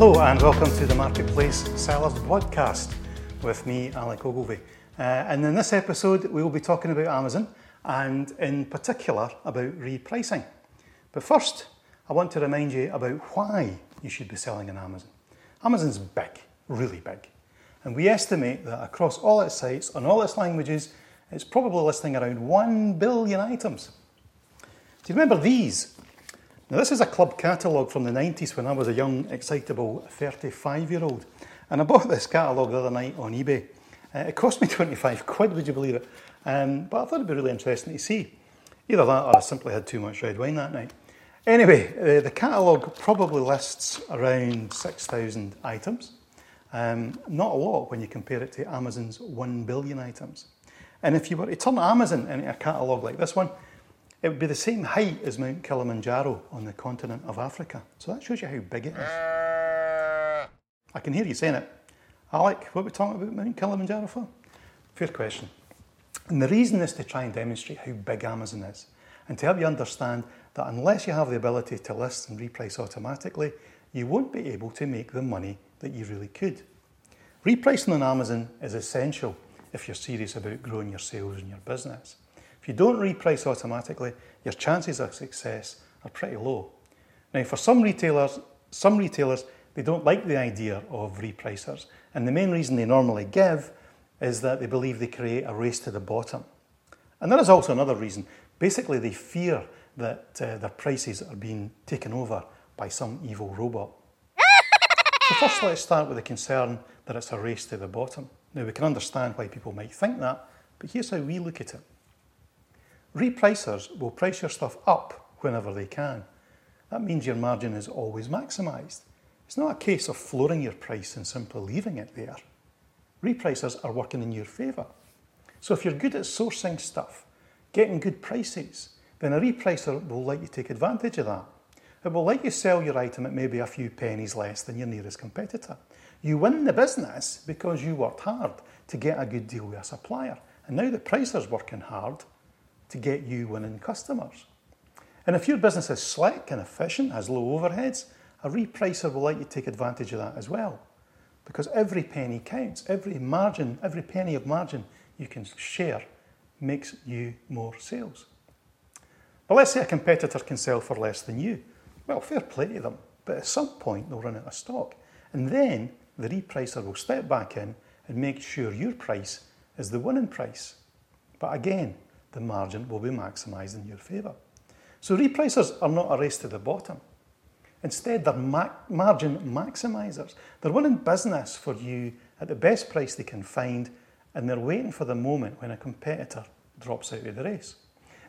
Hello and welcome to the Marketplace Sellers podcast with me, Alec Ogilvie. Uh, and in this episode, we will be talking about Amazon and, in particular, about repricing. But first, I want to remind you about why you should be selling on Amazon. Amazon's big, really big. And we estimate that across all its sites, on all its languages, it's probably listing around 1 billion items. Do you remember these? Now, this is a club catalogue from the 90s when I was a young, excitable 35 year old. And I bought this catalogue the other night on eBay. Uh, it cost me 25 quid, would you believe it? Um, but I thought it'd be really interesting to see. Either that or I simply had too much red wine that night. Anyway, uh, the catalogue probably lists around 6,000 items. Um, not a lot when you compare it to Amazon's 1 billion items. And if you were to turn Amazon into a catalogue like this one, it would be the same height as Mount Kilimanjaro on the continent of Africa. So that shows you how big it is. I can hear you saying it. Alec, what are we talking about Mount Kilimanjaro for? Fair question. And the reason is to try and demonstrate how big Amazon is and to help you understand that unless you have the ability to list and reprice automatically, you won't be able to make the money that you really could. Repricing on Amazon is essential if you're serious about growing your sales and your business. If you don't reprice automatically, your chances of success are pretty low. Now, for some retailers, some retailers they don't like the idea of repricers, and the main reason they normally give is that they believe they create a race to the bottom. And there is also another reason. Basically, they fear that uh, their prices are being taken over by some evil robot. so, first, let's start with the concern that it's a race to the bottom. Now, we can understand why people might think that, but here's how we look at it. Repricers will price your stuff up whenever they can. That means your margin is always maximised. It's not a case of flooring your price and simply leaving it there. Repricers are working in your favour. So if you're good at sourcing stuff, getting good prices, then a repricer will let you take advantage of that. It will let you sell your item at maybe a few pennies less than your nearest competitor. You win the business because you worked hard to get a good deal with a supplier. And now the pricer's working hard to get you winning customers. And if your business is slick and efficient, has low overheads, a repricer will let you take advantage of that as well. Because every penny counts, every margin, every penny of margin you can share makes you more sales. But let's say a competitor can sell for less than you. Well, fair play to them, but at some point they'll run out of stock. And then the repricer will step back in and make sure your price is the winning price. But again, the margin will be maximised in your favour. So repricers are not a race to the bottom. Instead, they're ma- margin maximisers. They're winning business for you at the best price they can find, and they're waiting for the moment when a competitor drops out of the race.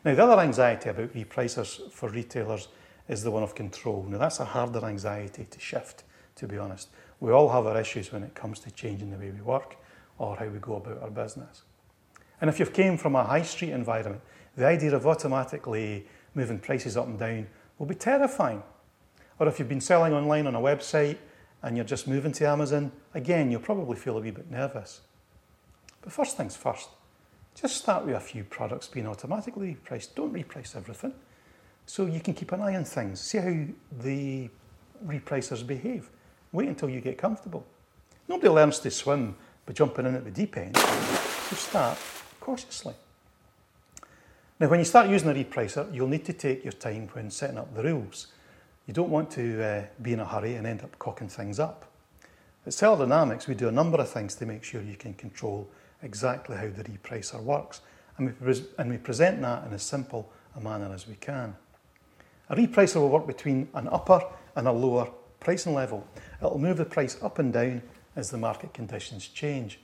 Now, the other anxiety about repricers for retailers is the one of control. Now, that's a harder anxiety to shift, to be honest. We all have our issues when it comes to changing the way we work or how we go about our business. And if you've came from a high street environment, the idea of automatically moving prices up and down will be terrifying. Or if you've been selling online on a website and you're just moving to Amazon, again, you'll probably feel a wee bit nervous. But first things first, just start with a few products being automatically priced. Don't reprice everything. So you can keep an eye on things, see how the repricers behave. Wait until you get comfortable. Nobody learns to swim by jumping in at the deep end. You start cautiously. Now, when you start using a repricer, you'll need to take your time when setting up the rules. You don't want to uh, be in a hurry and end up cocking things up. At Seller Dynamics, we do a number of things to make sure you can control exactly how the repricer works, and we, pre- and we present that in as simple a manner as we can. A repricer will work between an upper and a lower pricing level. It'll move the price up and down as the market conditions change.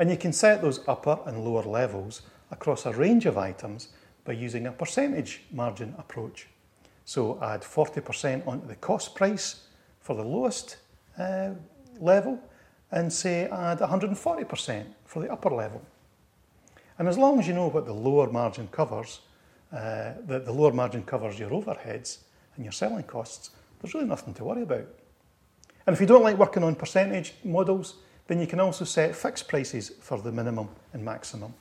And you can set those upper and lower levels across a range of items by using a percentage margin approach. So add 40% onto the cost price for the lowest uh, level and say add 140% for the upper level. And as long as you know what the lower margin covers, uh, that the lower margin covers your overheads and your selling costs, there's really nothing to worry about. And if you don't like working on percentage models, then you can also set fixed prices for the minimum and maximum.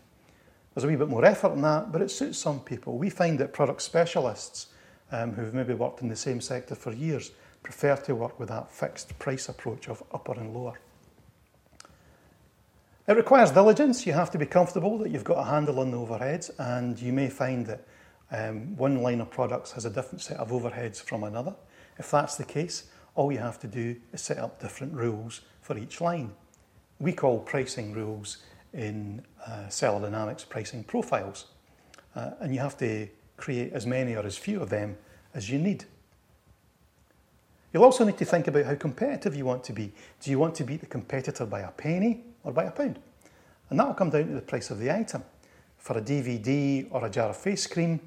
There's a wee bit more effort in that, but it suits some people. We find that product specialists um, who've maybe worked in the same sector for years prefer to work with that fixed price approach of upper and lower. It requires diligence. You have to be comfortable that you've got a handle on the overheads, and you may find that um, one line of products has a different set of overheads from another. If that's the case, all you have to do is set up different rules for each line. We call pricing rules in uh, Seller Dynamics pricing profiles, uh, and you have to create as many or as few of them as you need. You'll also need to think about how competitive you want to be. Do you want to beat the competitor by a penny or by a pound? And that will come down to the price of the item. For a DVD or a jar of face cream,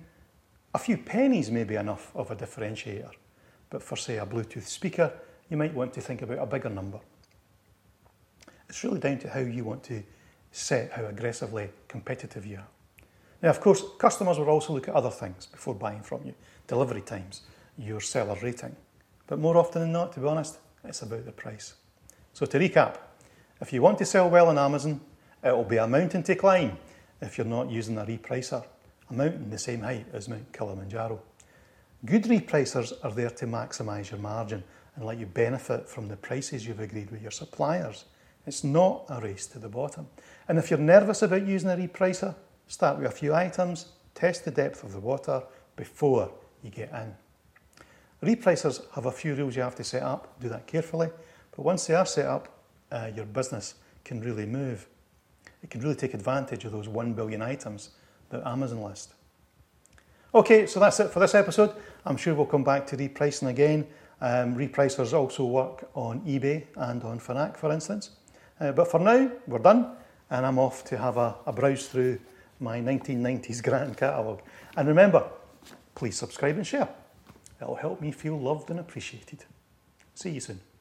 a few pennies may be enough of a differentiator. But for, say, a Bluetooth speaker, you might want to think about a bigger number. It's really down to how you want to set how aggressively competitive you are. Now, of course, customers will also look at other things before buying from you delivery times, your seller rating. But more often than not, to be honest, it's about the price. So to recap, if you want to sell well on Amazon, it will be a mountain to climb if you're not using a repricer, a mountain the same height as Mount Kilimanjaro. Good repricers are there to maximise your margin and let you benefit from the prices you've agreed with your suppliers. It's not a race to the bottom. And if you're nervous about using a repricer, start with a few items, test the depth of the water before you get in. Repricers have a few rules you have to set up, do that carefully, but once they are set up, uh, your business can really move. It can really take advantage of those 1 billion items that Amazon list. Okay, so that's it for this episode. I'm sure we'll come back to repricing again. Um, repricers also work on eBay and on Fnac, for instance. Uh, but for now, we're done, and I'm off to have a, a browse through my 1990s grand catalogue. And remember, please subscribe and share. It'll help me feel loved and appreciated. See you soon.